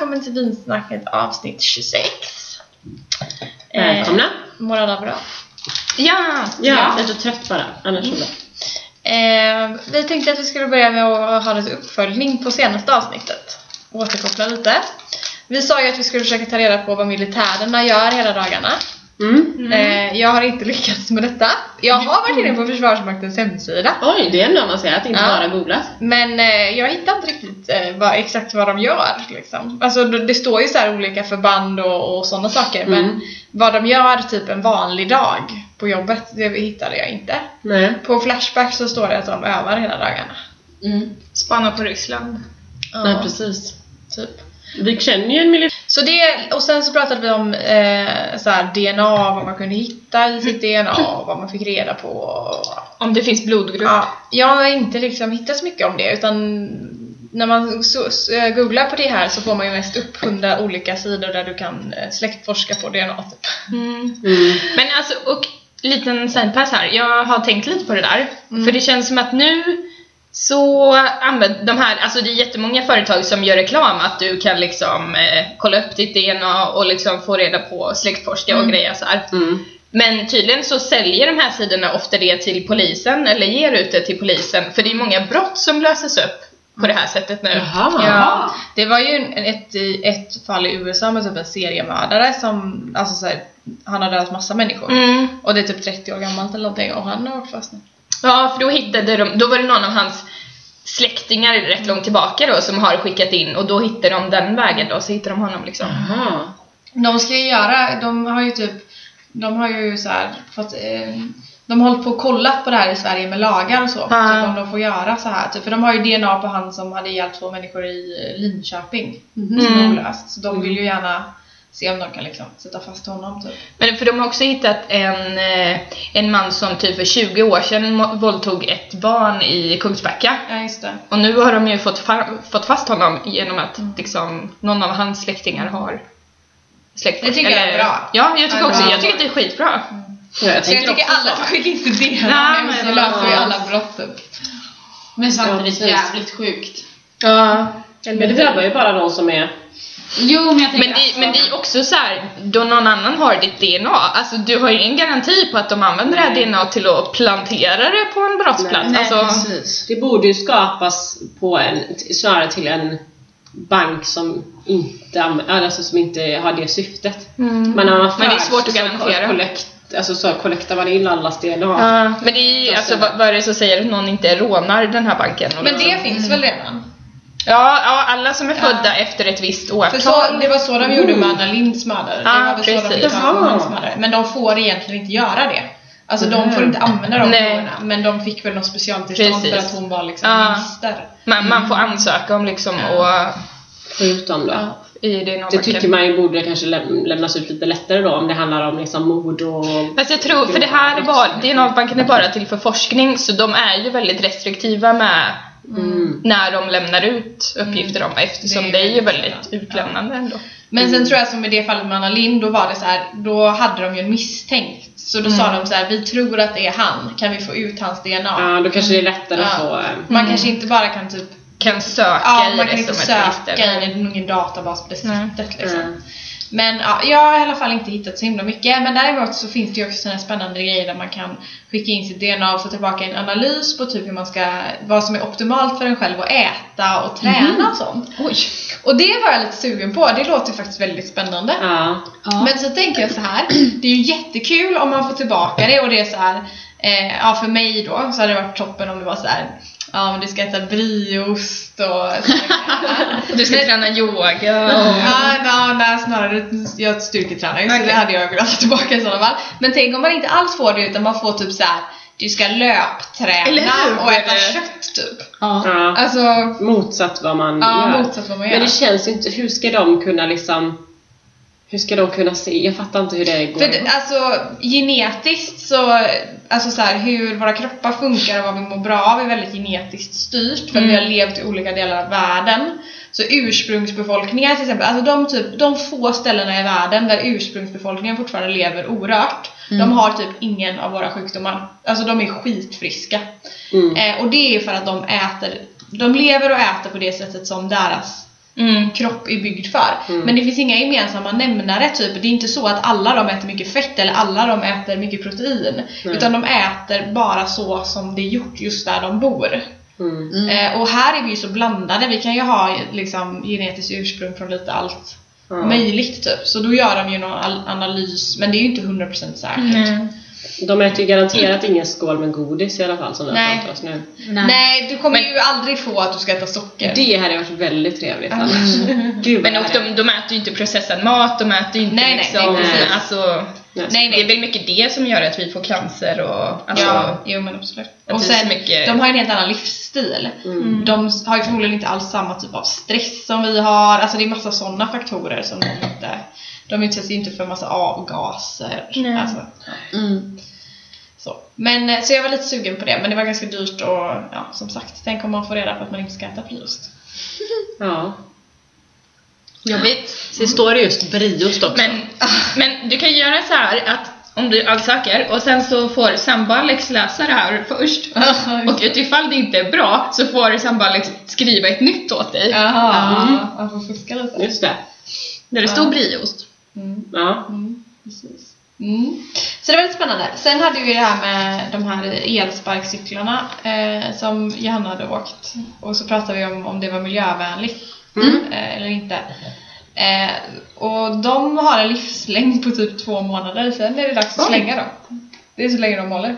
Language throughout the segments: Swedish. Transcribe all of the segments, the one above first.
välkommen till Vinsnacket avsnitt 26. Välkomna. Eh, alla bra? Ja! Ja, lite trött bara. Annars bra. Eh, vi tänkte att vi skulle börja med att ha lite uppföljning på senaste avsnittet. Återkoppla lite. Vi sa ju att vi skulle försöka ta reda på vad militärerna gör hela dagarna. Mm. Eh, jag har inte lyckats med detta. Jag har varit inne på Försvarsmaktens hemsida. Oj, det är ändå avancerat. Inte Ja. bara googlat. Men eh, jag hittar inte riktigt eh, vad, exakt vad de gör. Liksom. Alltså, det, det står ju så här olika förband och, och sådana saker. Men Mm. vad de gör typ en vanlig dag på jobbet, det hittade jag inte. Nej. På Flashback så står det att de övar hela dagarna. Spana på Ryssland. Nej, precis. typ. Vi känner ju en militär... Så det, och sen så pratade vi om eh, så här, DNA, vad man kunde hitta i sitt DNA, vad man fick reda på. och- Om det finns blodgrupp. Ja, jag har inte liksom hittat så mycket om det utan när man så, så, eh, googlar på det här så får man ju mest upp hundra olika sidor där du kan eh, släktforska på DNA typ. Mm. Mm. Men alltså, och liten sidepass här. Jag har tänkt lite på det där. För det känns som att nu så använder de här, alltså det är jättemånga företag som gör reklam att du kan liksom eh, kolla upp ditt DNA och liksom få reda på släktforska och grejer så här. Mm. Men tydligen så säljer de här sidorna ofta det till polisen eller ger ut det till polisen för det är många brott som löses upp på det här sättet nu. Jaha. Ja, det var ju ett, ett fall i USA med typ en seriemördare som, alltså så här, han har dödat massa människor. Mm. Och det är typ 30 år gammalt eller någonting och han har åkt fast nu. Ja, för då hittade de, då var det någon av hans släktingar rätt långt tillbaka då som har skickat in och då hittade de den vägen då, så hittade de honom liksom. Jaha. De ska ju göra, de har ju typ, de har ju så här fått, eh, de har hållit på och kollat på det här i Sverige med lagar och så. Typ om de får göra så här. Typ, för de har ju DNA på han som hade ihjäl två människor i Linköping. Som är Mm. olöst. Så de vill ju gärna se om de kan liksom sätta fast honom typ. Men för de har också hittat en, eh, en man som typ för 20 år sedan våldtog ett barn i Kungsbacka. Ja just det. Och nu har de ju fått, fått fast honom genom att liksom, någon av hans släktingar har släkt Det tycker jag är bra. Ja, jag tycker också, jag tycker att det är skitbra. Ja, jag Så jag tycker alla ska skicka in Ja, nu så men- löser vi alla brott typ. Men samtidigt Ja, jävligt sjukt. Ja. Men det drabbar ju bara de som är... Jo men jag tänker Men det, men det är också så här, då någon annan har ditt DNA, alltså du har ju ingen garanti på att de använder det här Nej. DNA till att plantera det på en brottsplats. Nej, alltså, precis. Det borde ju skapas på en, snarare till en bank som inte, alltså som inte har det syftet. mm. Men man Men det är svårt att garantera. Kollekt, alltså så kollektar man in allas DNA. Ja, men det är ju, Så alltså vad, vad är det som säger att någon inte rånar den här banken? Men liksom- det finns väl redan? Ja, ja, alla som är Ja. födda efter ett visst För årtal. så, det var så de gjorde med Anna Linds mördare. Ja, det var väl så de precis. gjorde med Jaha. Anna Linds mördare. Men de får egentligen inte göra det. Alltså de Mhm. får inte använda de Nej. proverna. Men de fick väl något specialtillstånd Precis. för att hon var liksom Ja. minister. man, man får ansöka om liksom och Få ut dem då. Ja. i Det tycker man ju borde kanske läm- lämnas ut lite lättare då om det handlar om liksom mord och... Fast jag tror, för det här är bara, DNA-banken är bara till för forskning så de är ju väldigt restriktiva med Mm. när de lämnar ut uppgifter om eftersom Det det är är, ju väldigt utlämnande ändå. Men Mm. sen tror jag som i det fallet med Anna Lind, då var det så här, då hade de ju en misstänkt. Så då Mm. sa de så här, vi tror att det är han, kan vi få ut hans DNA? Ja, då kanske det är lättare att Ja. få... eh, Man kanske inte bara kan typ, Kan söka ja i man kan det inte som ett söka register. i någon databas på det Nej. sättet liksom. Mm. Men ja, jag har i alla fall inte hittat så himla mycket. Men däremot så finns det ju också sådana spännande grejer där man kan skicka in sitt DNA och få tillbaka en analys på typ hur man ska, vad som är optimalt för en själv att äta och träna och sånt. Oj. Och det var jag lite sugen på. Det låter faktiskt väldigt spännande. Ja. Ja. Men så tänker jag så här, det är ju jättekul om man får tillbaka det och det är så här, eh, ja för mig då så hade det varit toppen om det var så här, ja men du ska äta brieost och. Du ska träna yoga Ja, ja, nej, snarare jag styrketränar ju så det hade jag velat ha tillbaka i sådana fall. Men tänk om man inte alls får det utan man får typ så här. du ska löpträna och äta kött typ. Ja. ja. Alltså, Motsatt vad man ja gör. motsatt vad man gör. Men det känns ju inte... Hur ska de kunna liksom... Hur ska de kunna se? Jag fattar inte hur det går För det, alltså genetiskt så, alltså så här, hur våra kroppar funkar och vad vi mår bra av är väldigt genetiskt styrt för att vi har levt i olika delar av världen. Så ursprungsbefolkningar till exempel, alltså de, typ, de få ställena i världen där ursprungsbefolkningen fortfarande lever orört, de har typ ingen av våra sjukdomar. Alltså de är skitfriska. Mm. Eh, och det är för att de äter, de lever och äter på det sättet som deras mm, kropp är byggd för. Mm. Men det finns inga gemensamma nämnare, typ. Det är inte så att alla de äter mycket fett eller alla de äter mycket protein. Nej. Utan de äter bara så som det är gjort just där de bor. Mm. Mm. Eh, och här är vi ju så blandade, vi kan ju ha liksom, genetiskt ursprung från lite allt Ja. möjligt typ. Så då gör de ju någon al- analys, men det är ju inte 100% säkert. Nej. De äter ju garanterat ingen skål med godis i alla fall som det Nej. pratar oss nu. Nej. Nej, du kommer Men- ju aldrig få att du ska äta socker. Det hade varit väldigt trevligt annars. Gud vad Men och de, de äter ju inte processad mat, de äter ju inte Nej, nej, liksom, nej, precis. alltså, Nej. Nej, det är väl mycket det som gör att vi får cancer och alltså, ja, jo men absolut. Och sen, mycket- de har ju en helt annan livsstil. Mm. De har ju förmodligen inte alls samma typ av stress som vi har. Alltså det är massa sådana faktorer som de inte... De utsätts ju inte för massa avgaser. Nej. Alltså, ja. Mm. Så. Men, eh, så jag var lite sugen på det, men det var ganska dyrt och ja, som sagt, tänk om man får reda på att man inte ska äta brieost. Ja. Jobbigt. Så det står det just brieost också. Men, men du kan göra så här att om du ansöker och sen så får Samba Alex läsa det här först och utifall det inte är bra så får Samba Alex skriva ett nytt åt dig Jaha, Mm. man får fuska lite. Just det. där det står brieost. Mm. Ja. Mm, precis. Mm. Så det var lite spännande. Sen hade vi det här med de här elsparkcyklarna eh, som Johanna hade åkt. Och så pratade vi om om det var miljövänligt eh, eller inte. Eh, och de har en livslängd på typ två månader, sen är det dags att Oj. slänga dem. Det är så länge de håller.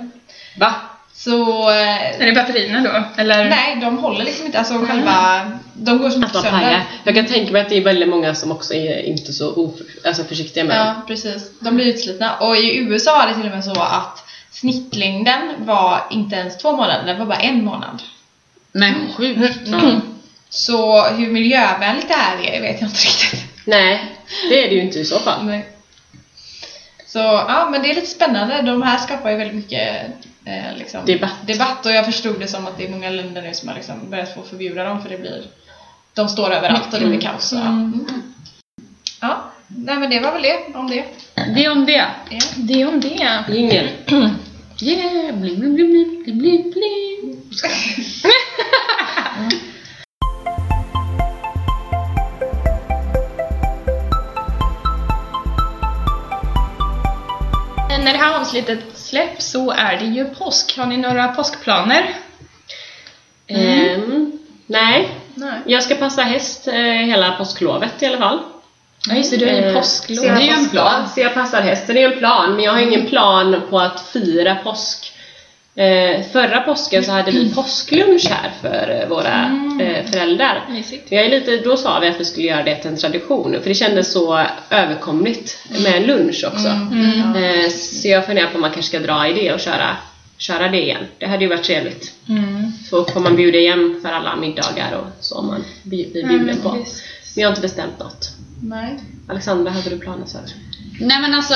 Va? Så... Eh, Är det batterierna då? Eller? nej, de håller liksom inte. Alltså själva... De går som Att sönder. pajar. Jag kan tänka mig att det är väldigt många som också är inte så oför, alltså försiktiga med. Ja, precis. De blir utslitna. Och i USA var det till och med så att snittlängden var inte ens två månader, den var bara en månad. Men sjukt. Ja. Så hur miljövänligt det här är vet jag inte riktigt. Nej, det är det ju inte i så fall. Nej. Så ja, men det är lite spännande. De här skapar ju väldigt mycket eh, liksom, Debatt. debatt. Och jag förstod det som att det är många länder nu som har liksom börjat få förbjuda dem för det blir de står överallt och det blir kaos. Ja. Mm. ja, nej men det var väl det om det. Det om det. Ja. Det om det. Ingen. Yeah, bling bling bling bling bling bling När det här avsnittet släpps så är det ju påsk. Har ni några påskplaner? Ehm, nej, Nej. jag ska passa häst eh, hela påsklovet i alla fall. Ja just det, du ju Eh, påsklov. Så jag, Det är ju en plan. Så jag passar hästen, det är en plan. Men jag har ingen plan på att fira påsk. Eh, förra påsken så hade vi påsklunch här för eh, våra eh, föräldrar. Jag är lite, då sa vi att vi skulle göra det till en tradition, för det kändes så överkomligt med en lunch också. Mm. Eh, så jag funderar på om man kanske ska dra i det och köra, köra det igen. Det hade ju varit trevligt. Mm. Så får man bjuda igen för alla middagar och så om man blir bjuden på. Men jag har inte bestämt något. Nej. Alexandra, hade du planer så här? Nej men alltså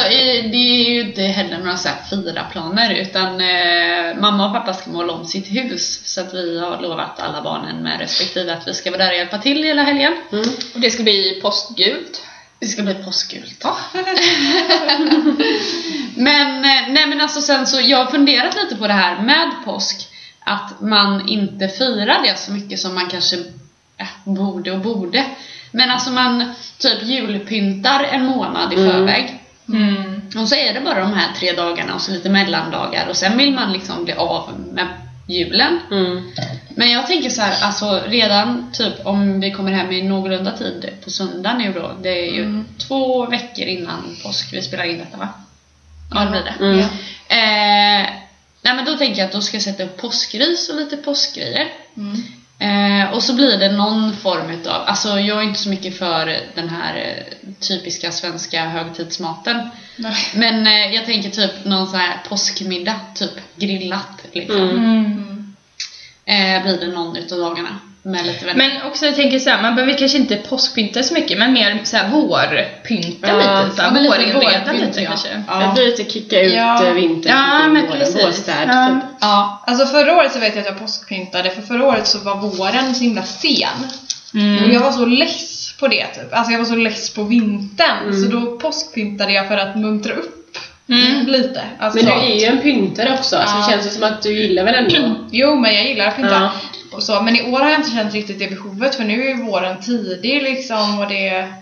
det är ju inte heller några så här fira planer utan eh, mamma och pappa ska måla om sitt hus så att vi har lovat alla barnen med respektive att vi ska vara där och hjälpa till hela helgen. Mm. Och det ska bli påskgult. Det ska bli påskgult. men, eh, nej men alltså sen så, jag har funderat lite på det här med påsk. Att man inte firar det så mycket som man kanske äh, borde och borde. Men alltså man typ julpyntar en månad i Mm. förväg. Mm. Och så är det bara de här tre dagarna och så lite mellandagar och sen vill man liksom bli av med julen. Mm. Men jag tänker så här, alltså redan typ om vi kommer hem i någorlunda tid på söndag nu då. Det är ju två veckor innan påsk vi spelar in detta va? Ja det blir det. Mm. Eh, nej men då tänker jag att då ska jag sätta upp påskris och lite påskgrejer. Mm. Eh, och så blir det någon form utav, alltså jag är inte så mycket för den här eh, typiska svenska högtidsmaten. Nej. Men eh, jag tänker typ någon sån här påskmiddag, typ grillat liksom. Mm. Mm. Eh, blir det någon utav dagarna. Med lite vänner. Men också jag tänker såhär, man behöver kanske inte påskpynta så mycket men mer såhär vårpynta Ja, lite, såhär ja, lite vårinreda vårpynt, lite ja. kanske. Ja. blir lite kicka ut Ja. ja. vintern, Ja, men våren, precis. vårstäd Ja. typ. Ja. Alltså förra året så vet jag att jag påskpyntade, för förra året så var våren så himla sen. Mm. Och jag var så less på det typ. Alltså jag var så less på vintern. Mm. Så då påskpyntade jag för att muntra upp Mm. lite. Alltså, Men du är ju en pyntare också, så Ja. det känns ju som att du gillar väl ändå... Jo men jag gillar att pynta. Ja. Och så. Men i år har jag inte känt riktigt det behovet för nu är ju våren tidig liksom och det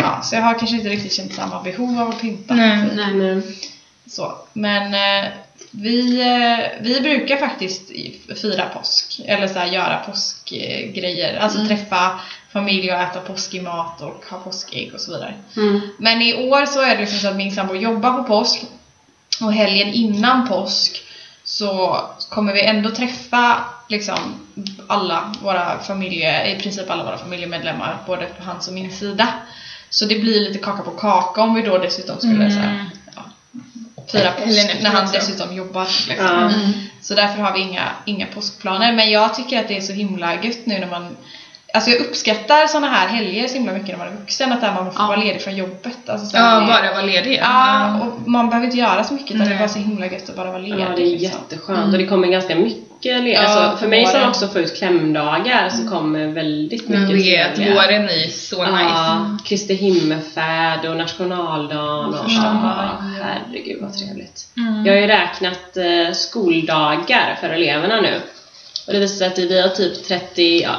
Ja, så jag har kanske inte riktigt känt samma behov av att pynta. Nej. Nej. Men, Så. Men eh, vi, eh, vi brukar faktiskt fira påsk. Eller så här, göra påskgrejer. Alltså Mm. träffa familj och äta påskig mat och ha påskägg och så vidare. mm. Men i år så är det liksom så att min sambo jobbar på påsk och helgen innan påsk så kommer vi ändå träffa liksom alla våra familje, i princip alla våra familjemedlemmar, både på hans och min sida. Så det blir lite kaka på kaka om vi då dessutom skulle Mm. så här, ja, fira påsk när han också. dessutom jobbar. Liksom. Mm. Så därför har vi inga, inga påskplaner. Men jag tycker att det är så himla gött nu när man Alltså jag uppskattar såna här helger så himla mycket när man är vuxen. Att där man får Ja. vara ledig från jobbet. Alltså Ja, det- bara vara ledig. Ja, och man behöver inte göra så mycket utan det Nej. är bara så himla gött att bara vara ledig. Ja, det är liksom. jätteskönt och det kommer ganska mycket le- Ja, alltså, För mig som också får ut klämdagar så kommer väldigt mycket Jag vet, våren är så nice. Ja, Kristi himmelfärd och nationaldagen och ja, herregud vad trevligt. Mm. Jag har ju räknat eh, skoldagar för eleverna nu. Och det visar sig att vi har typ 30, ja,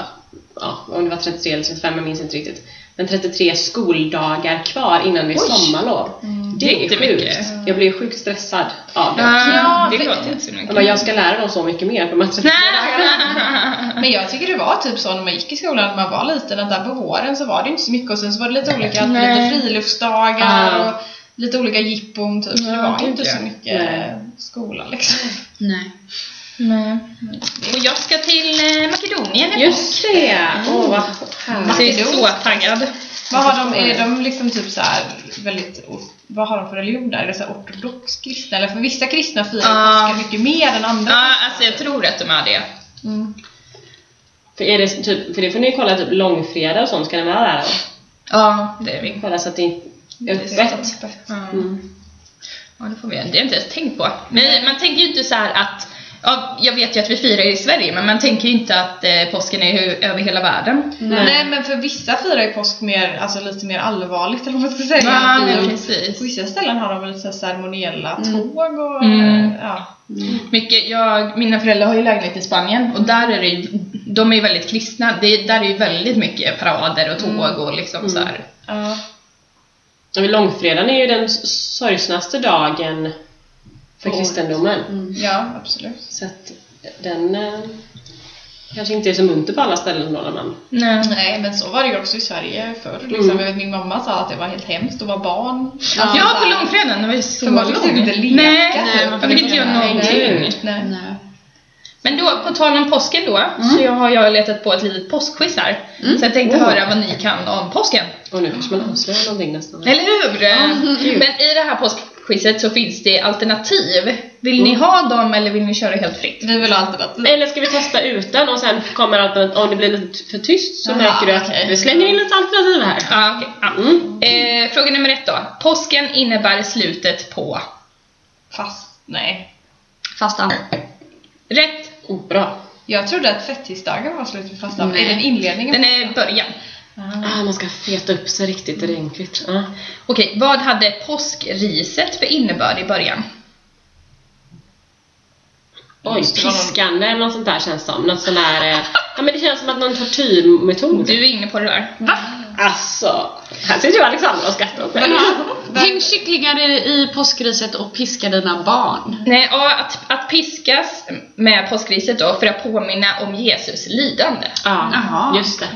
ja, om det var 33 eller 35, jag minns inte riktigt. Men 33 skoldagar kvar innan det är Oj. sommarlov. Det är sjukt. Jag blir sjukt stressad av det. Ja, Ja, det för- låter inte så mycket. Jag, bara, jag ska lära dem så mycket mer på de här 33 dagarna. Men jag tycker det var typ så när man gick i skolan när man var liten att där på våren så var det inte så mycket och sen så var det lite olika, Nej. lite friluftsdagar och lite olika jippon typ. Det var inte så mycket Nej. skola liksom. Nej. Nej. Och jag ska till eh, Makedonien i. Just det! Åh, vad härligt. Så jag är så taggad. Vad har de, är de liksom typ så här väldigt, vad har de för religion där? Är det så här ortodox kristna? Eller för vissa kristna firar påsken mycket mer än andra Ja, kristna. alltså jag tror att de är det. Mm. För, är det, typ, för det får ni kolla typ långfredag och sånt, ska den vara där då? Ja, det är vi. Kolla så att det inte är öppet. Ja. Mm. Ja, det får vi. Det har jag inte ens tänkt på. Men man tänker ju inte så här att Ja, jag vet ju att vi firar i Sverige, men man tänker ju inte att eh, påsken är hu- över hela världen. Nej. men för vissa firar ju påsk mer, alltså lite mer allvarligt eller vad man ska säga. Ja, På- men precis. På vissa ställen har de väl lite så här ceremoniella Mm. tåg och Mm. ja. Mycket, jag, mina föräldrar har ju lägenhet i Spanien och där är det ju, de är ju väldigt kristna. Det, där är ju väldigt mycket parader och tåg och liksom så här. ja. Ja, men Långfredagen är ju den s- sorgsnaste dagen för kristendomen. Mm. Ja, absolut. Så att den eh, kanske inte är så munter på alla ställen då när man... Nej. Nej, men så var det ju också i Sverige förr. Liksom. Mm. Jag vet, min mamma sa att det var helt hemskt att vara barn. Ja, Alltså, så på långfredagen, det var ju så För man fick typ inte leka. Nej, man fick inte göra någonting. Nej. Nej. Men då, på tal om påsken då, så jag har jag letat på ett litet påskquiz här. Så jag tänkte Oh. höra vad ni kan om påsken. Och nu kanske man avslöjar någonting nästan. Eller hur? Men i det här påskquizet så finns det alternativ. Vill ni ha dem eller vill ni köra helt fritt? Vi vill ha alternativ. Eller ska vi testa utan och sen kommer alternativ, om det blir lite för tyst så Aha, märker du att okej. vi slänger in ett alternativ här. Ja, okej. ja. Mm. Eh, fråga nummer ett då. Påsken innebär slutet på... Fast, nej. Fastan. Rätt. Oh, bra. Jag trodde att fettisdagen var slut med fastan. Nej. Är den inledningen? Den är början. Ah, man ska feta upp sig riktigt ordentligt. Ja. Okej, vad hade påskriset för innebörd i början? Oj, piskande eller något sånt där känns som. Något sån där... eh, Ja men det känns som att någon tortyrmetod. Du är inne på det där. Va? Alltså, här sitter ju Alexandra och skrattar åt mig. Häng kycklingar i, påskriset och piska dina barn. Nej, ja, att, att piskas med påskriset då för att påminna om Jesus lidande. Ja, Jaha. just det.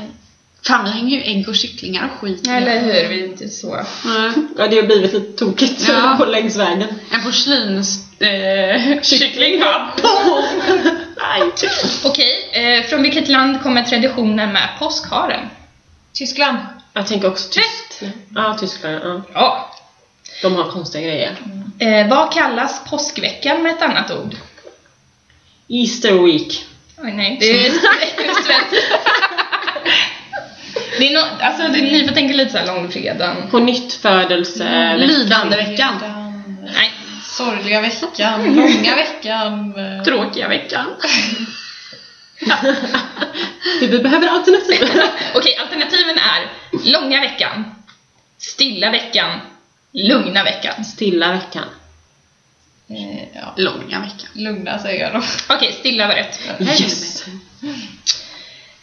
Fan, vi hänger ju ägg och kycklingar och skit. Eller hur? Vi är inte så... Nej. Ja, det har blivit lite tokigt Ja. på längs vägen. En porslins... Eh? Aj. Okej, eh, från vilket land kommer traditionen med påskharen? Tyskland. Jag tänker också Tyskland. Ja, Tyskland. Ja. Ja. De har konstiga grejer. Eh, vad kallas påskveckan med ett annat ord? Easter Week. Oj, nej, det är det är svenskt. Det är no, alltså, det, ni får tänka lite såhär långfredagen. På nytt födelse. Lidandeveckan. Nej, Sorgliga veckan. Långa veckan. eh, Tråkiga veckan. Vi behöver alternativ. okej, alternativen är långa veckan, stilla veckan, lugna veckan. Stilla veckan. eh, Ja. Långa veckan. Lugna säger jag då. Okej, stilla var rätt. Yes.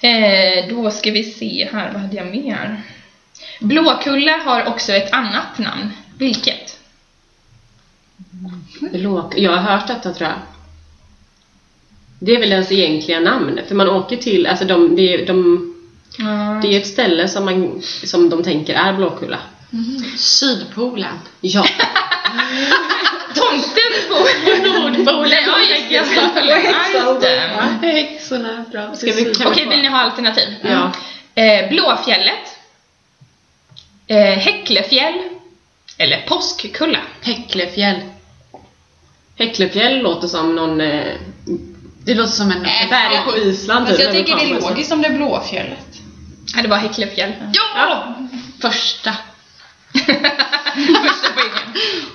Eh, då ska vi se här, vad hade jag mer? Blåkulla har också ett annat namn. Vilket? Blå, jag har hört detta tror jag. Det är väl ens egentliga namn, för man åker till, alltså de, det, är- de, det är ett ställe som, man, som de tänker är Blåkulla. Sydpolen. Ja, Tomten på Nordpolen! Ja. Ja, det. Häxorna, bra. Ska vi- kan Okej, vill ni ha alternativ? Ja. Eh, Blåfjället. Eh, Häcklefjäll. Eller Påskkulla. Häcklefjäll. Häcklefjäll låter som någon eh, Det låter som en Äh, berg på Island. Typ, jag man det är logiskt om det är Blåfjället. Ja, det var Häcklefjäll. Ja! första. Första.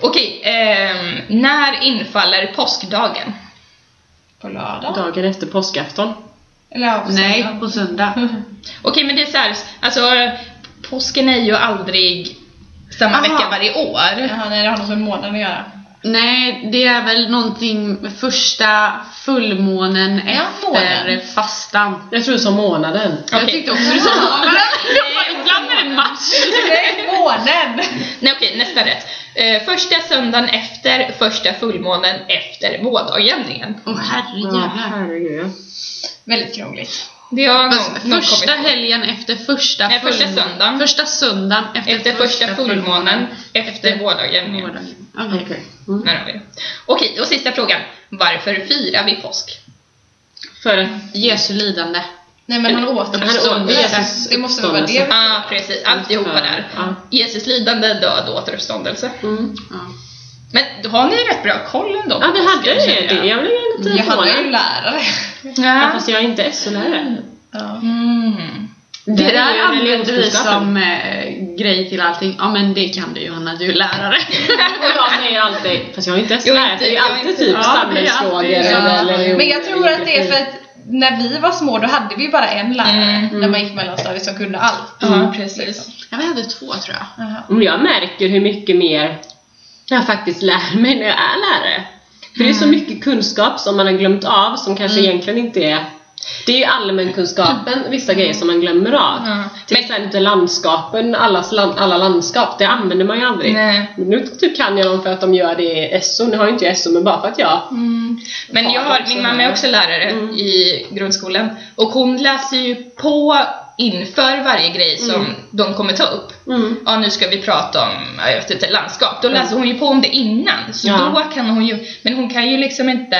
Okej, ehm, när infaller påskdagen? På lördag? Dagen efter påskafton. Eller ja, på Nej, söndag. på söndag. Okej, men det är så här, alltså påsken är ju aldrig samma Aha. vecka varje år. Jaha, nej, det har något med månaden att göra. Nej, det är väl någonting med första fullmånen Ja, efter månen. fastan. Jag tror som månaden. Jag Okej. tyckte också det sa månaden. Ibland är det match. Nej, månen! Nej okej, nästa rätt. Eh, första söndagen efter första fullmånen efter vårdagjämningen. Åh herrejävlar. herregud. Väldigt krångligt. Det har någon, Fast någon Första kommit på. helgen efter första Nej, första fullmånen. söndagen. Första söndagen efter, Efter första fullmånen efter vårdagjämningen. vårdagen. Okej. Okej. Mm. Där har vi det. Okej, och sista frågan. Varför firar vi påsk? För Jesu lidande. Nej men han Han återuppstod. åter- Jesus Det måste vara det. Ja, ah, precis. Alltihopa där. Ja. Jesus lidande, död och återuppståndelse. Mm. Ja. Men då har ni rätt bra koll ändå. Ja, det hade det. känner det. Jag blev lite Jag hade ju lärare. Ja, Ja. fast jag är inte SO-lärare. Ja. Mm. Det är där ju använder vi som eh, grej till allting. Ja men det kan du Johanna, du är lärare. Och jag säger alltid, fast jag är inte Jag är SO-lärare. inte- Det är ju jag alltid typ Ja, det samhällsfrågor eller Ja. Men jag tror att det är för att när vi var små då hade vi bara en lärare Mm. när man gick mellanstadiet som kunde allt. Ja, precis. Ja, vi hade två tror jag. Men jag märker hur mycket mer jag faktiskt lär mig när jag är lärare. För det är så mycket kunskap som man har glömt av som kanske egentligen inte är det är ju allmänkunskapen, vissa grejer som man glömmer av. Ja. Till exempel landskapen, allas land, alla landskap, det använder man ju aldrig. Nej. Nu typ kan jag dem för att de gör det i SO, nu har ju inte jag SO men bara för att jag Men jag har min mamma är också lärare Mm. i grundskolan och hon läser ju på inför varje grej som de kommer ta upp. Mm. Ja, nu ska vi prata om, ja, jag vet inte, landskap. Då läser hon ju på om det innan. Så Ja. då kan hon ju, men hon kan ju liksom inte,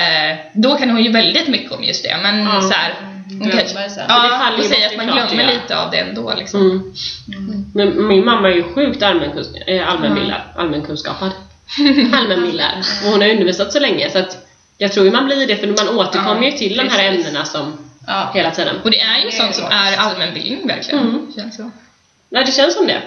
då kan hon ju väldigt mycket om just det. Men Ja. så här, hon Glömmer kanske, sen. Ja, och säger att man glömmer ja. lite av det ändå liksom. Mm. Men min mamma är ju sjukt allmänkunsk- eh, allmänbildad, allmänkunskapad. Allmänbildad. Och hon har undervisat så länge så att jag tror ju man blir det för man återkommer ju till de här ämnena som Ja. hela tiden. Och det är ju Det är sånt som är allmänbildning verkligen. Mm. Känns så. Nej, det känns som det.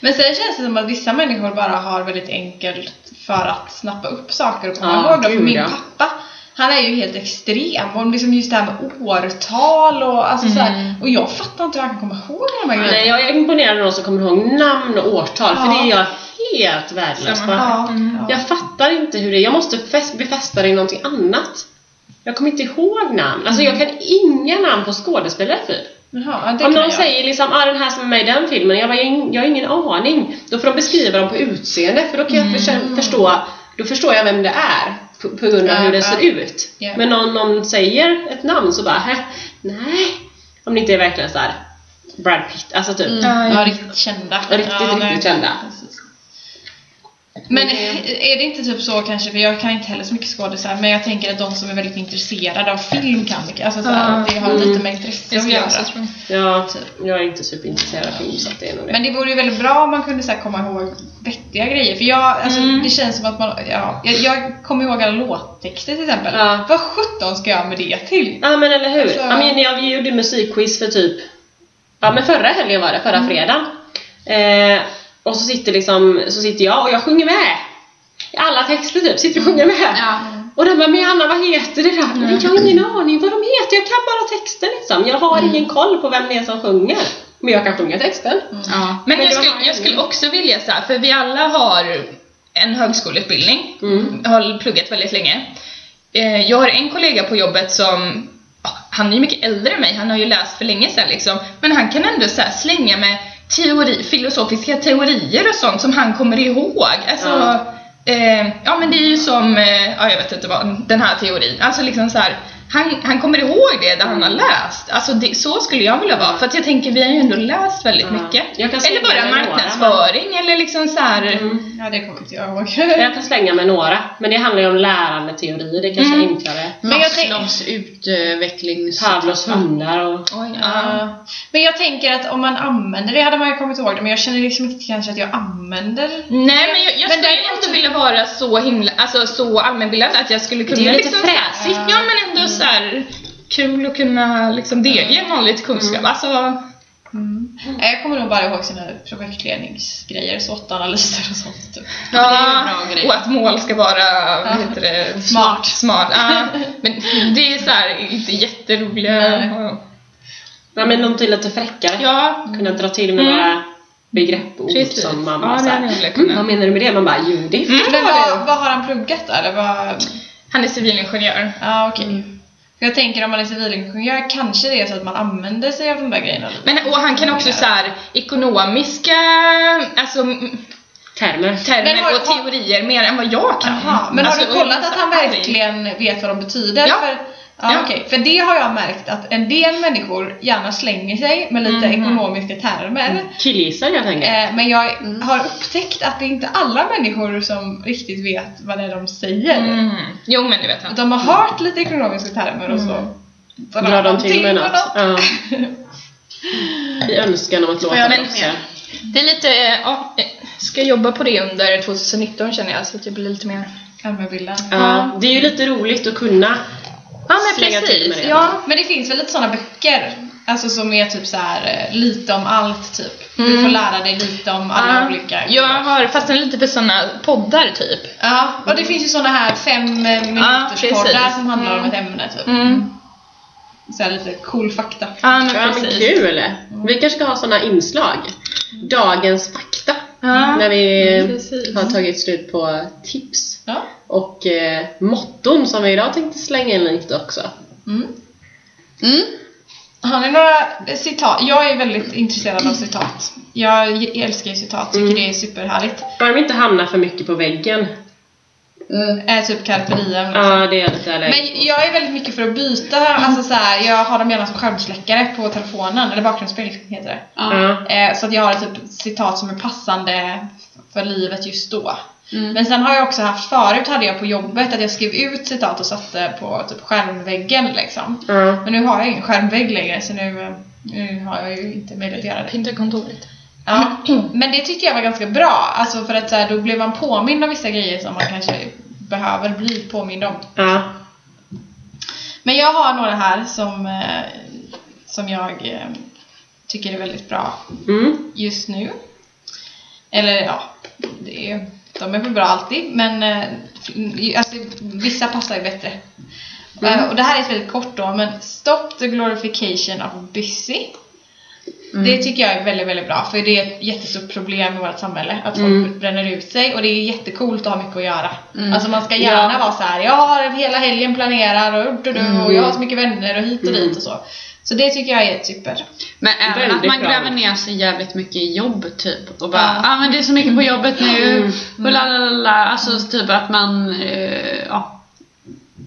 Men sen känns det som att vissa människor bara har väldigt enkelt för att snappa upp saker och komma ihåg dem. För min pappa, han är ju helt extrem. Och liksom just det här med årtal och alltså så här, Och jag fattar inte hur han kan komma ihåg de här Nej, grejerna. jag är imponerad av någon som kommer ihåg namn och årtal, för Ja. det är jag helt värdelös på. Ja, Mm. ja. Jag fattar inte hur det är. Jag måste fäst, befästa det i någonting annat. Jag kommer inte ihåg namn. Alltså jag kan inga namn på skådespelare typ. Jaha, Om någon jag. säger liksom ah, den här som är med i den filmen, jag, bara, jag, har ing- jag har ingen aning. Då får de beskriva dem på utseende för då kan jag för, förstå, då förstår jag vem det är på, på grund av Ja, hur det ja. ser ut. Ja. Men om någon säger ett namn så bara, "Hä, nej. Om det inte är verkligen så här Brad Pitt, alltså typ. Ja, Ja, riktigt kända. Riktigt, ja, riktigt nej. kända. Men är det inte typ så kanske, för jag kan inte heller så mycket skådisar, men jag tänker att de som är väldigt intresserade av film kan mycket. Alltså så här, Ja. det har lite med intresse Det att göra. Ja, jag är inte superintresserad av film så att det är nog det. Men det vore ju väldigt bra om man kunde så komma ihåg vettiga grejer. För jag, alltså, Mm. det känns som att man, ja, jag, jag kommer ihåg alla låttexter till exempel. Ja. Vad sjutton ska jag med det till? Ja men eller hur. Alltså- Ja, men jag gjorde musikquiz för typ Ja men förra helgen var det, förra Mm. fredagen. Eh, och så sitter liksom, så sitter jag och jag sjunger med. I alla texter typ, sitter och sjunger med. Ja. Och den bara, men Anna vad heter det där? Men Jag har ingen aning vad de heter, jag kan bara texten liksom. Jag har ingen koll på vem det är som sjunger. Men jag kan sjunga texten. Ja. Men, Men jag, skulle, jag skulle också vilja så här, för vi alla har en högskoleutbildning, Mm. har pluggat väldigt länge. Eh, Jag har en kollega på jobbet som, ja, han är ju mycket äldre än mig, han har ju läst för länge sedan liksom. Men han kan ändå så här slänga med teori, filosofiska teorier och sånt som han kommer ihåg. Alltså, Ja. Eh, ja men det är ju som, eh, ja jag vet inte vad, den här teorin. Alltså liksom så här, han, han kommer ihåg det där han har läst. Alltså det, så skulle jag vilja vara. För att jag tänker, vi har ju ändå läst väldigt mycket. Eller bara med några, marknadsföring eller liksom så här. Mm. Ja, det kommer inte jag ihåg. Jag kan slänga med några, men det handlar ju om lärandeteorier, det är kanske Mm. enklare. Men jag tänk- Maslows utvecklings... Pavlos hundar och... Oj, ja. Ja. Men jag tänker att om man använder det hade man ju kommit ihåg det, men jag känner liksom inte kanske att jag använder Nej men jag, jag Men skulle det- ändå vilja vara så himla, alltså så allmänbildad att jag skulle kunna Det är lite liksom fräsigt. Ja men ändå så här kul att kunna liksom delge någon lite kunskap. Alltså, Nej, Jag kommer nog bara ihåg sina projektledningsgrejer, SWOT-analyser och sånt. Typ. ja, är och att mål ska vara, vad heter det? Smart. Smart, ja. Men det är så här inte jätteroliga. Nej. Ja, men någonting lite fräckare. Ja, Kunna dra till med Mm. några begrepp och ord precis. som man Ja, bara det så här, hade jag velat mm. Vad menar du med det? Man bara, jo det Mm. Men vad, vad har han pluggat? Eller vad... Han är civilingenjör. Ja, okej. För jag tänker om man är civilingenjör kanske det är så att man använder sig av de där grejerna. Men, och han kan också så här ekonomiska alltså, termer. termer Men har- och teorier mer än vad jag kan. Aha, men Alltså, har du kollat att han verkligen vet vad de betyder? Ja. För, ja, Ja. okej. För det har jag märkt att en del människor gärna slänger sig med lite Mhm. ekonomiska termer. Killgissar helt enkelt. Eh, men jag har upptäckt att det är inte alla människor som riktigt vet vad det är de säger. Mm. Jo men det vet. Att de har hört lite ekonomiska termer och så Drar de till med något. Ja. I önskan om att låta jag- proffsiga. Det är lite, ja, eh, ska jobba på det under 2019 känner jag så att jag blir lite mer... Allmänbilden. Ja, det är ju lite roligt att kunna Ja men med precis, det. ja. Men det finns väl lite sådana böcker? Alltså som är typ så här eh, lite om allt typ. Du Mm. får lära dig lite om alla Ja, olika. Jag har fastnat lite för såna poddar typ. Ja, och det finns ju såna här fem eh, minuters precis. poddar som handlar om Mm. ett ämne typ. Mm. Så här lite cool fakta. Ja men Ja men precis. kul! Vi kanske ska ha såna inslag. Dagens fakta. Ja, När vi precis. har tagit slut på tips. Ja. Och eh, motton som vi idag tänkte slänga in lite också. Mm. Mm. Har ni några citat? Jag är väldigt intresserad av citat. Jag älskar ju citat, tycker Mm. det är superhärligt. Bara de inte hamnar för mycket på väggen. Äh, typ carpe diem. liksom. Ja, det är lite Men allergiskt. jag är väldigt mycket för att byta, alltså så här, jag har dem gärna som skärmsläckare på telefonen, eller bakgrundsspegel heter det. Ja. Eh, så att jag har ett typ citat som är passande för livet just då. Mm. Men sen har jag också haft, förut hade jag på jobbet att jag skrev ut citat och satte på typ skärmväggen liksom. Ja. Men nu har jag ingen skärmvägg längre så nu, eh, nu har jag ju inte möjlighet att göra det. Pynta kontoret. Ja, men det tyckte jag var ganska bra, alltså för att så här, då blev man påmind om vissa grejer som man kanske behöver bli påmind om. Ja. Men jag har några här som, eh, som jag eh, tycker är väldigt bra Mm. just nu. Eller ja, det är, de är väl bra alltid, men eh, alltså, vissa passar ju bättre. Mm. Och det här är väldigt kort då, men Stop the glorification of busy. Mm. Det tycker jag är väldigt, väldigt bra, för det är ett jättestort problem i vårt samhälle, att folk Mm. bränner ut sig och det är jättecoolt att ha mycket att göra. Mm. Alltså man ska gärna Ja. vara så här: jag har hela helgen planerar och, och, och, och jag har så mycket vänner och hit och Mm. dit och så. Så det tycker jag är super. Men även att man bra. gräver ner sig jävligt mycket i jobb typ och bara Ja. ah, men det är så mycket på jobbet nu Mm. och la la la la alltså typ att man eh, ja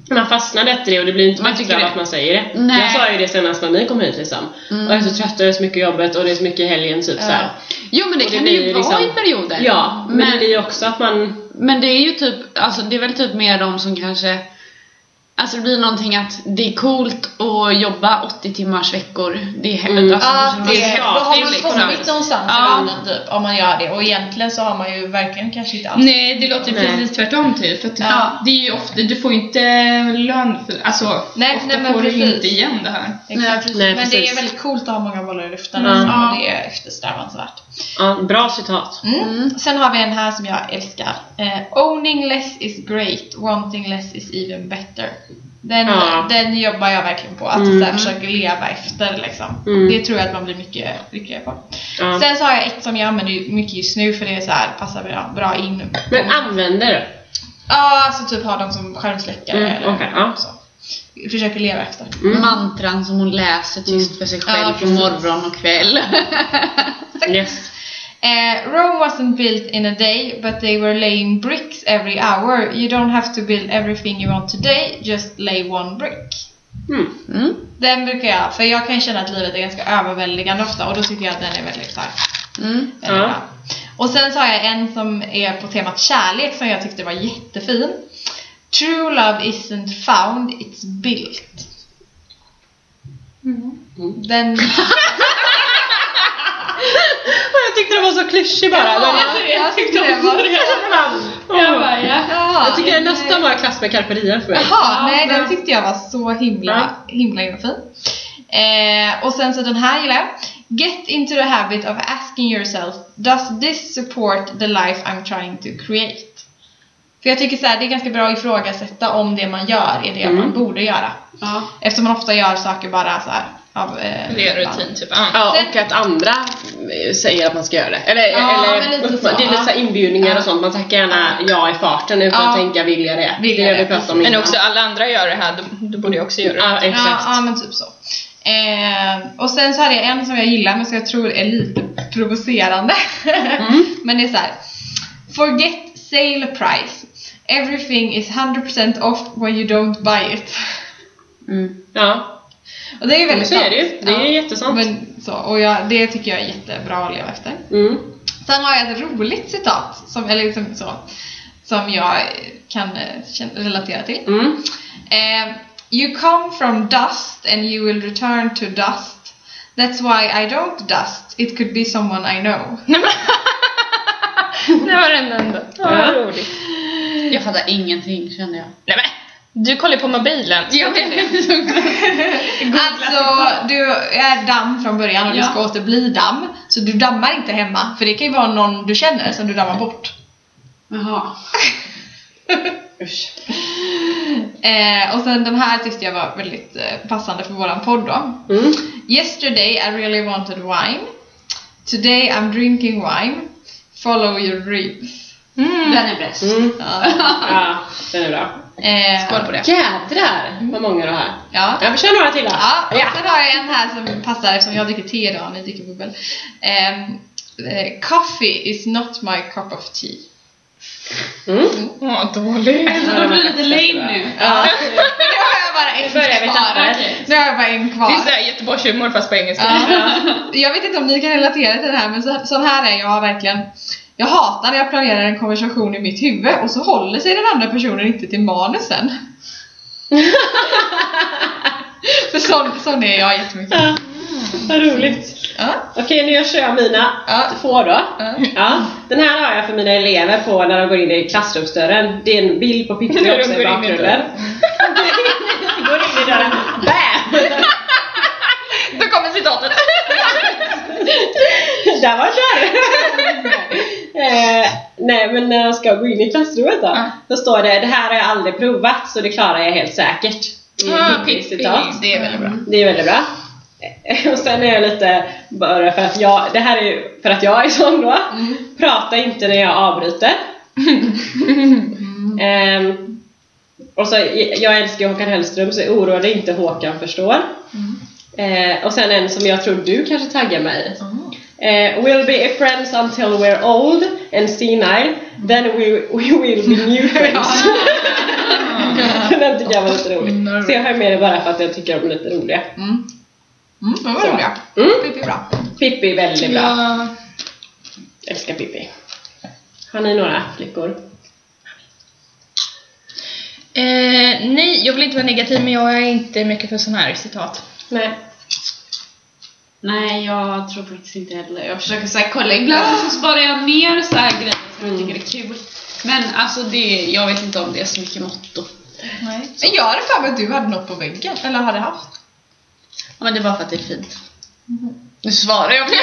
Man fastnar lätt i det och det blir inte Man bättre av att man säger det. Nej. Jag sa ju det senast när ni kom hit liksom. Mm. Och jag är så trött och det är så mycket jobbet och det är så mycket helgen typ Ja. så här. Jo men det det kan det ju ju vara liksom- i perioder Ja, men, men, det blir ju också att man... men det är ju typ alltså det är väl typ mer de som kanske Alltså det blir någonting att det är coolt att jobba 80 timmars veckor. Det är Mm. alltså, Ja, som det, man då har det är man liksom- kommit någonstans Ja. i världen typ, om man gör det. Och egentligen så har man ju verkligen kanske inte alls... Nej, det låter ju Nej. precis tvärtom typ. För att Ja. Det är ju ofta, du får ju inte lön för, alltså Nej, ofta nej, men får du precis. inte igen det här. Exakt. Nej, Men det är väldigt coolt att ha många bollar i luften Mm. alltså, och det är eftersträvansvärt. Ja, bra citat. Mm. Sen har vi en här som jag älskar. Eh, Owning less is great, wanting less is even better. Den, Ja. den jobbar jag verkligen på, att Mm. så försöka leva efter liksom. Mm. Det tror jag att man blir mycket lyckligare på. Ja. Sen så har jag ett som jag använder mycket just nu för det är så här, passar bra, bra in. Men använder du? Ja, alltså typ ha dem som skärmsläckare Mm, eller okej, ja. så. försöker leva efter. Mantran som hon läser tyst för sig själv Ja, på morgon och kväll. Yes. Eh, Rome wasn't built in a day, but they were laying bricks every hour. You don't have to build everything you want today, just lay one brick. Mm. Mm. Den brukar jag, för jag kan känna att livet är ganska överväldigande ofta och då tycker jag att den är väldigt stark. Mm. Väldigt Ja. Och sen så har jag en som är på temat kärlek som jag tyckte var jättefin. True love isn't found, it's built. Den... Jag tyckte det var så klyschig bara. Ja, jag tyckte det var Jag bara, ja. Ja, Jag tycker den nästan var i klass med carpe diem för mig. Jaha, nej men- den tyckte jag var så himla, himla himla fin. Eh, och sen så den här gillar jag. Get into the habit of asking yourself Does this support the life I'm trying to create? För jag tycker så här, det är ganska bra att ifrågasätta om det man gör är det Mm. man borde göra. Ja. Eftersom man ofta gör saker bara så här av... Eh, Det är rutin typ. Ja. Ja, och att andra eh, säger att man ska göra det. Eller, Ja, eller uppman- det är lite så inbjudningar Ja. och sånt. Man tackar gärna ja i farten utan Ja. att tänka vill jag det. Vill jag det det, Men innan. också alla andra gör det här, då, då borde jag också göra det. Ja, exakt. Ja, ja, men typ så. Eh, och sen så hade jag en som jag gillar men som jag tror är lite provocerande. men det är så här. Forget sale price. Everything is 100% off when you don't buy it. Mm. Ja, Och det är ju väldigt så är det ju. sant. Det är Ja. jättesant. Men, så, och jag, det tycker jag är jättebra att leva efter. Mm. Sen har jag ett roligt citat som, eller liksom så, som jag kan eh, relatera till. Mm. Eh, you come from dust and you will return to dust. That's why I don't dust. It could be someone I know. Det var den enda. Ja, Ja. roligt. Jag fattar ingenting kände jag. Nej men, du kollar på mobilen. Jag vet Alltså, du är damm från början och du Ja. ska åter bli damm. Så du dammar inte hemma, för det kan ju vara någon du känner som du dammar bort. Jaha. Usch. Eh, och sen den här tyckte jag var väldigt eh, passande för våran podd då. Mm. Yesterday I really wanted wine. Today I'm drinking wine. Follow your dreams. Mm. Den är bäst. Mm. Ja. Ja, den är bra. Eh, Skål på det. Jädrar vad många du har. Ja. Ja, vi kör några till då. Ja, och sen har jag en här som passar eftersom jag dricker te idag och ni dricker bubbel. Eh, coffee is not my cup of tea. Mm. Åh, dålig. Jag blir lite lame nu. Ja. Nu har jag bara en kvar. Nu har jag bara en Det är kvar. såhär Göteborgshumor fast på engelska. Ja. Jag vet inte om ni kan relatera till det här men så, sån här är jag verkligen. Jag hatar när jag planerar en konversation i mitt huvud och så håller sig den andra personen inte till manusen. För sån, sån är jag jättemycket. Ja, vad roligt. Ja. Okej, nu kör jag mina Ja. två då. Ja. Ja, den här har jag för mina elever på när de går in i klassrumsdörren. Det är en bild på Pippi också i bakgrunden. går in i dörren. Bam! Då kommer citatet. Där var dörren! eh, nej men när de ska gå in i klassrummet då, Ja. då står det det här har jag aldrig provat så det klarar jag helt säkert. I Ah, Pippi. Det är väldigt bra. Det är väldigt bra. Och sen är jag lite, bara för att jag, det här är ju för att jag är sån då. Prata inte när jag avbryter. Ehm, och så, jag älskar Håkan Hellström så oroa dig inte Håkan förstår. Eh, och sen en som jag tror du kanske taggar mig i. Eh, we'll be friends until we're old and senile, then we, we will be new friends. Den tycker jag var lite rolig. Så jag har med det bara för att jag tycker de är lite roliga. Mm. Mm, det var Så. roliga. Mm. Pippi är bra. Pippi är väldigt bra. Ja. Älskar Pippi. Har ni några flickor? Eh, nej, jag vill inte vara negativ men jag är inte mycket för sån här citat. Nej. Nej, jag tror faktiskt inte heller. Jag försöker så här, kolla, ibland så sparar jag ner så här grejer som jag tycker är kul. Men alltså det, jag vet inte om det är så mycket motto. Nej. Men jag hade för mig att du hade något på väggen. Eller hade haft. Ja, men det är bara för att det är fint. Nu svarar jag på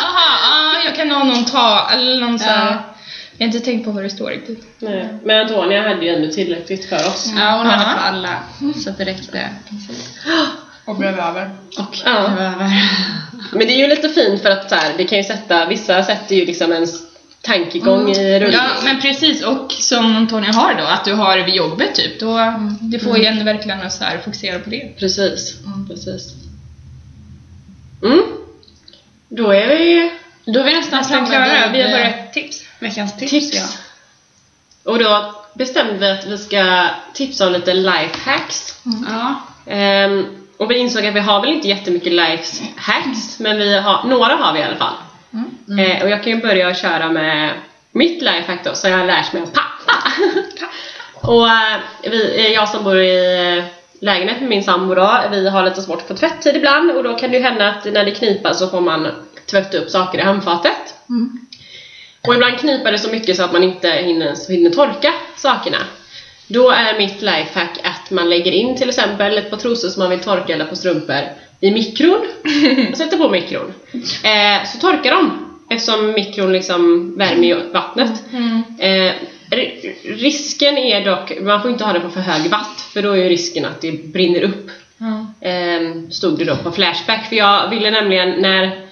Jaha, ah, jag kan ha någon ta eller någon så här. Ja. Jag har inte tänkt på vad det står riktigt. Nej. Men Antonia hade ju ändå tillräckligt för oss. Ja, hon hade för alla. Så att det räckte. Och blev över. Och Ja. över. Men det är ju lite fint för att så här, det kan ju sätta, vissa sätter ju liksom ens tankegång i rullning. Ja, men precis. Och som Antonija har då, att du har vid jobbet typ. Då, Du får ju ändå verkligen så här fokusera på det. Precis, precis. Mm. Då är vi Då är vi nästan framme klara. Vi har bara eh, ett tips. veckans tips. tips. Ja. Och då bestämde vi att vi ska tipsa om lite lifehacks. Ja. Ehm, och vi insåg att vi har väl inte jättemycket lifehacks, men vi har, några har vi i alla fall. Eh, och jag kan ju börja köra med mitt lifehack då, som jag har lärt mig av pappa. och eh, vi, eh, jag som bor i eh, lägenhet med min sambo då, vi har lite svårt att få tvättid ibland och då kan det ju hända att när det knipar så får man tvätta upp saker i handfatet. Och ibland knipar det så mycket så att man inte hinner, hinner torka sakerna. Då är mitt lifehack att man lägger in till exempel ett par trosor som man vill torka eller på strumpor i mikron och sätter på mikron. Eh, så torkar de eftersom mikron liksom värmer ju vattnet. Eh, ri- risken är dock, man får inte ha det på för hög watt för då är ju risken att det brinner upp. Eh, stod det då på Flashback för jag ville nämligen när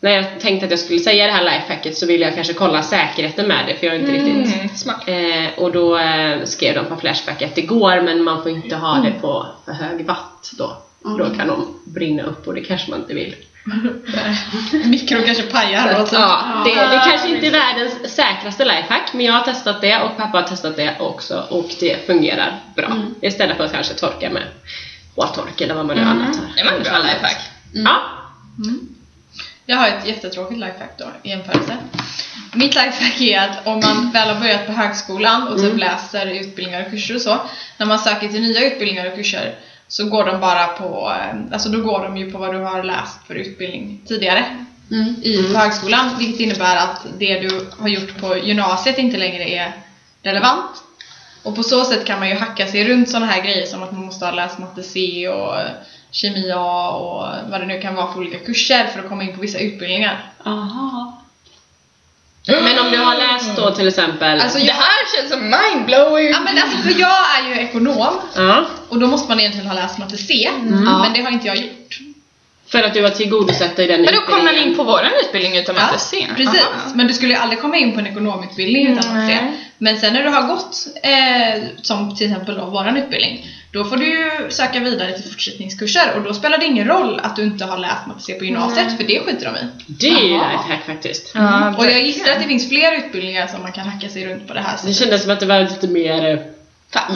när jag tänkte att jag skulle säga det här lifehacket så ville jag kanske kolla säkerheten med det för jag är inte riktigt Mm, smart. Eh, och då eh, skrev de på Flashback att det går men man får inte ha det på för hög watt då. Då kan de brinna upp och det kanske man inte vill. Mikro kanske pajar så. Ja, det, det kanske inte är världens säkraste lifehack men jag har testat det och pappa har testat det också och det fungerar bra. Istället för att kanske torka med våttork eller vad man nu annat har. Det var en bra lifehack. Ja. Jag har ett jättetråkigt lifehack då i jämförelse. Mitt lifehack är att om man väl har börjat på högskolan och typ läser utbildningar och kurser och så. När man söker till nya utbildningar och kurser så går de bara på, eh, alltså då går de ju på vad du har läst för utbildning tidigare i på högskolan. Vilket innebär att det du har gjort på gymnasiet inte längre är relevant. Och på så sätt kan man ju hacka sig runt sådana här grejer som att man måste ha läst matte C och eh, kemi A och vad det nu kan vara för olika kurser för att komma in på vissa utbildningar. Aha. Men om du har läst då till exempel Alltså Det jag, här känns som mindblowing! ja, men alltså för jag är ju ekonom Ja, och då måste man egentligen ha läst matte C. Men det har inte jag gjort. För att du har tillgodosett dig den Men då kom man utbildningen. in på våran utbildning utan att se. precis. Aha. Men du skulle ju aldrig komma in på en ekonomutbildning utan C. Nej. Men sen när du har gått, eh, som till exempel då våran utbildning, då får du ju söka vidare till fortsättningskurser och då spelar det ingen roll att du inte har läst matte C på gymnasiet för det skiter de i. Det är ju Jaha. lifehack faktiskt. Ja, Och jag gissar att det finns fler utbildningar som man kan hacka sig runt på det här Det sättet. kändes som att det var lite mer eh,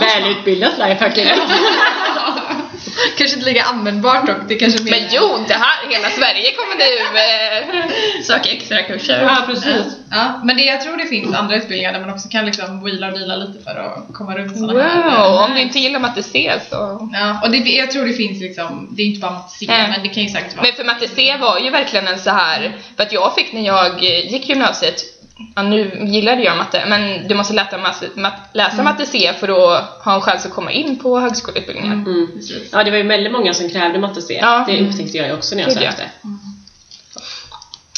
välutbildat lifehack. Kanske inte lika användbart dock, det kanske mer... Men jo, det här, hela Sverige kommer nu eh, söka extra kurser. ja, precis. Ja, men det, jag tror det finns andra utbildningar där man också kan liksom wheela och deala lite för att komma runt sådana här. Wow, om du inte gillar matte C så... Ja, och det, jag tror det finns liksom, det är inte bara matte C, Nej. men det kan ju säkert vara. Men för matte C var ju verkligen en så här för att jag fick när jag gick gymnasiet, ja, nu gillade jag matte, men du måste läsa, masse, mat, läsa matte C för att ha en chans att komma in på högskoleutbildningar. Mm. Ja, det var ju väldigt många som krävde matte C. Ja. Det upptäckte jag också när jag sökte.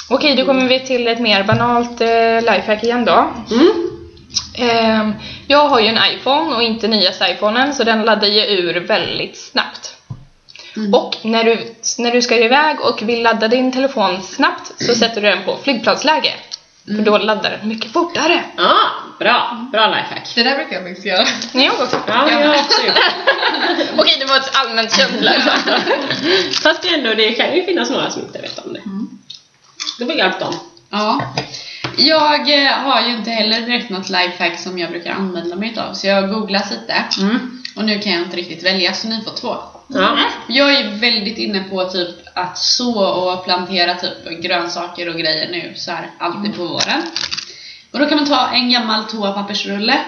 Okej, då kommer vi till ett mer banalt eh, lifehack igen då. Mm. Ehm, jag har ju en iPhone och inte nyaste iPhonen så den laddar ju ur väldigt snabbt. Och när du, när du ska iväg och vill ladda din telefon snabbt så sätter du den på flygplansläge. För då laddar den mycket fortare. Ja, bra. Bra lifehack. Det där brukar jag faktiskt göra. Nej, jag också. Ja, jag har också gjort. Okej, det var ett allmänt känt lifehack. Fast det, ändå, det kan ju finnas några som inte vet om det. Det var hjälpt dem. Ja. Jag eh, har ju inte heller direkt något lifehack som jag brukar använda mig utav så jag har googlat lite. Och nu kan jag inte riktigt välja så ni får två. Ja. Jag är väldigt inne på typ att så och plantera typ grönsaker och grejer nu så här alltid på våren. Och då kan man ta en gammal toapappersrulle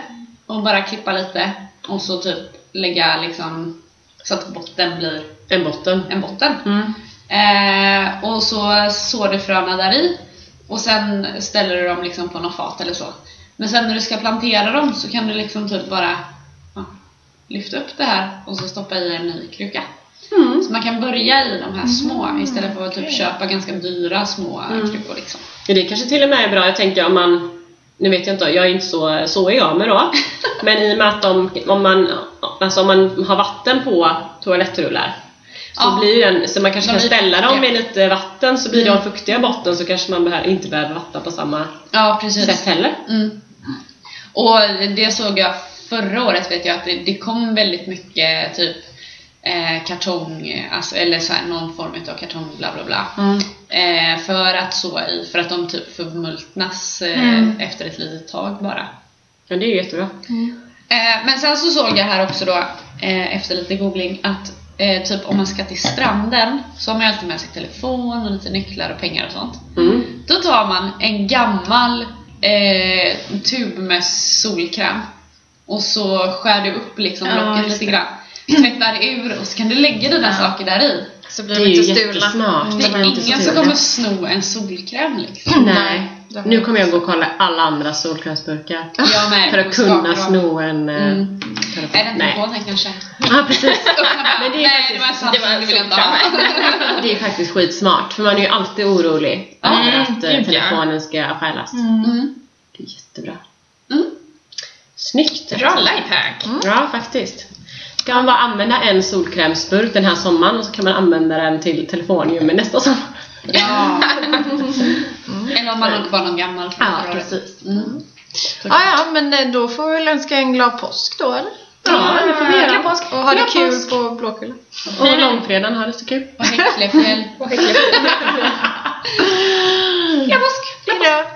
och bara klippa lite och så typ lägga liksom så att botten blir En botten. en botten. Mm. Eh, och så sår du fröna där i och sen ställer du dem liksom på något fat eller så. Men sen när du ska plantera dem så kan du liksom typ bara lyfta upp det här och så stoppa i en ny kruka. Så man kan börja i de här små istället för att typ köpa ganska dyra små krukor liksom. Ja, det kanske till och med är bra. Jag tänker om man nu vet jag inte, jag är inte så, så är jag med då. Men i och med att de, om, man, alltså om man har vatten på toalettrullar Så, Ja. blir den, så man kanske kan ställa dem med lite vatten så blir de fuktiga botten så kanske man behöver, inte behöver vattna på samma Ja, sätt heller. Mm. Och det såg jag förra året vet jag att det, det kom väldigt mycket typ eh, kartong, alltså, eller så här, någon form av kartong bla bla bla. Eh, för att så i, för att de typ förmultnas eh, efter ett litet tag bara. Ja, det är jättebra. Eh, men sen så såg jag här också då, eh, efter lite googling, att eh, typ om man ska till stranden så har man ju alltid med sig telefon och lite nycklar och pengar och sånt. Mm. Då tar man en gammal eh, tub med solkräm och så skär du upp liksom Ja, locket lite det. grann. Tvättar ur och så kan du lägga dina Ja. saker där i. Så Det blir är de ju inte stulna. jättesmart. Det är inte så ingen som kommer sno en solkräm liksom. Nej. det Nu kommer jag gå och kolla alla andra solkrämsburkar. Jag med. För att kunna sno en eh, Mm. telefon. Är den Nej. telefonen kanske? Ja, precis. Öppna bara. Men det är Nej, det var en faktiskt- Samsung, det vill jag inte ha. Det är faktiskt skitsmart, för man är ju alltid orolig över Mm, att eh, ja. telefonen ska stjälas. Mm. Det är jättebra. Mm. Snyggt! Bra lifehack. Ja, faktiskt. Ska man bara använda en solkrämsburk den här sommaren och så kan man använda den till telefongömmen nästa sommar. Ja. Eller om man har bara någon gammal från Ja, precis. Mm. Ja, ja, men eh, då får vi väl önska en glad påsk då eller? Ja, det får vi göra. Glad påsk och ha det Glad kul påsk. på Blåkulla. Och långfredagen, ha det så kul. Och häcklefjäll. Glad påsk! Hejdå!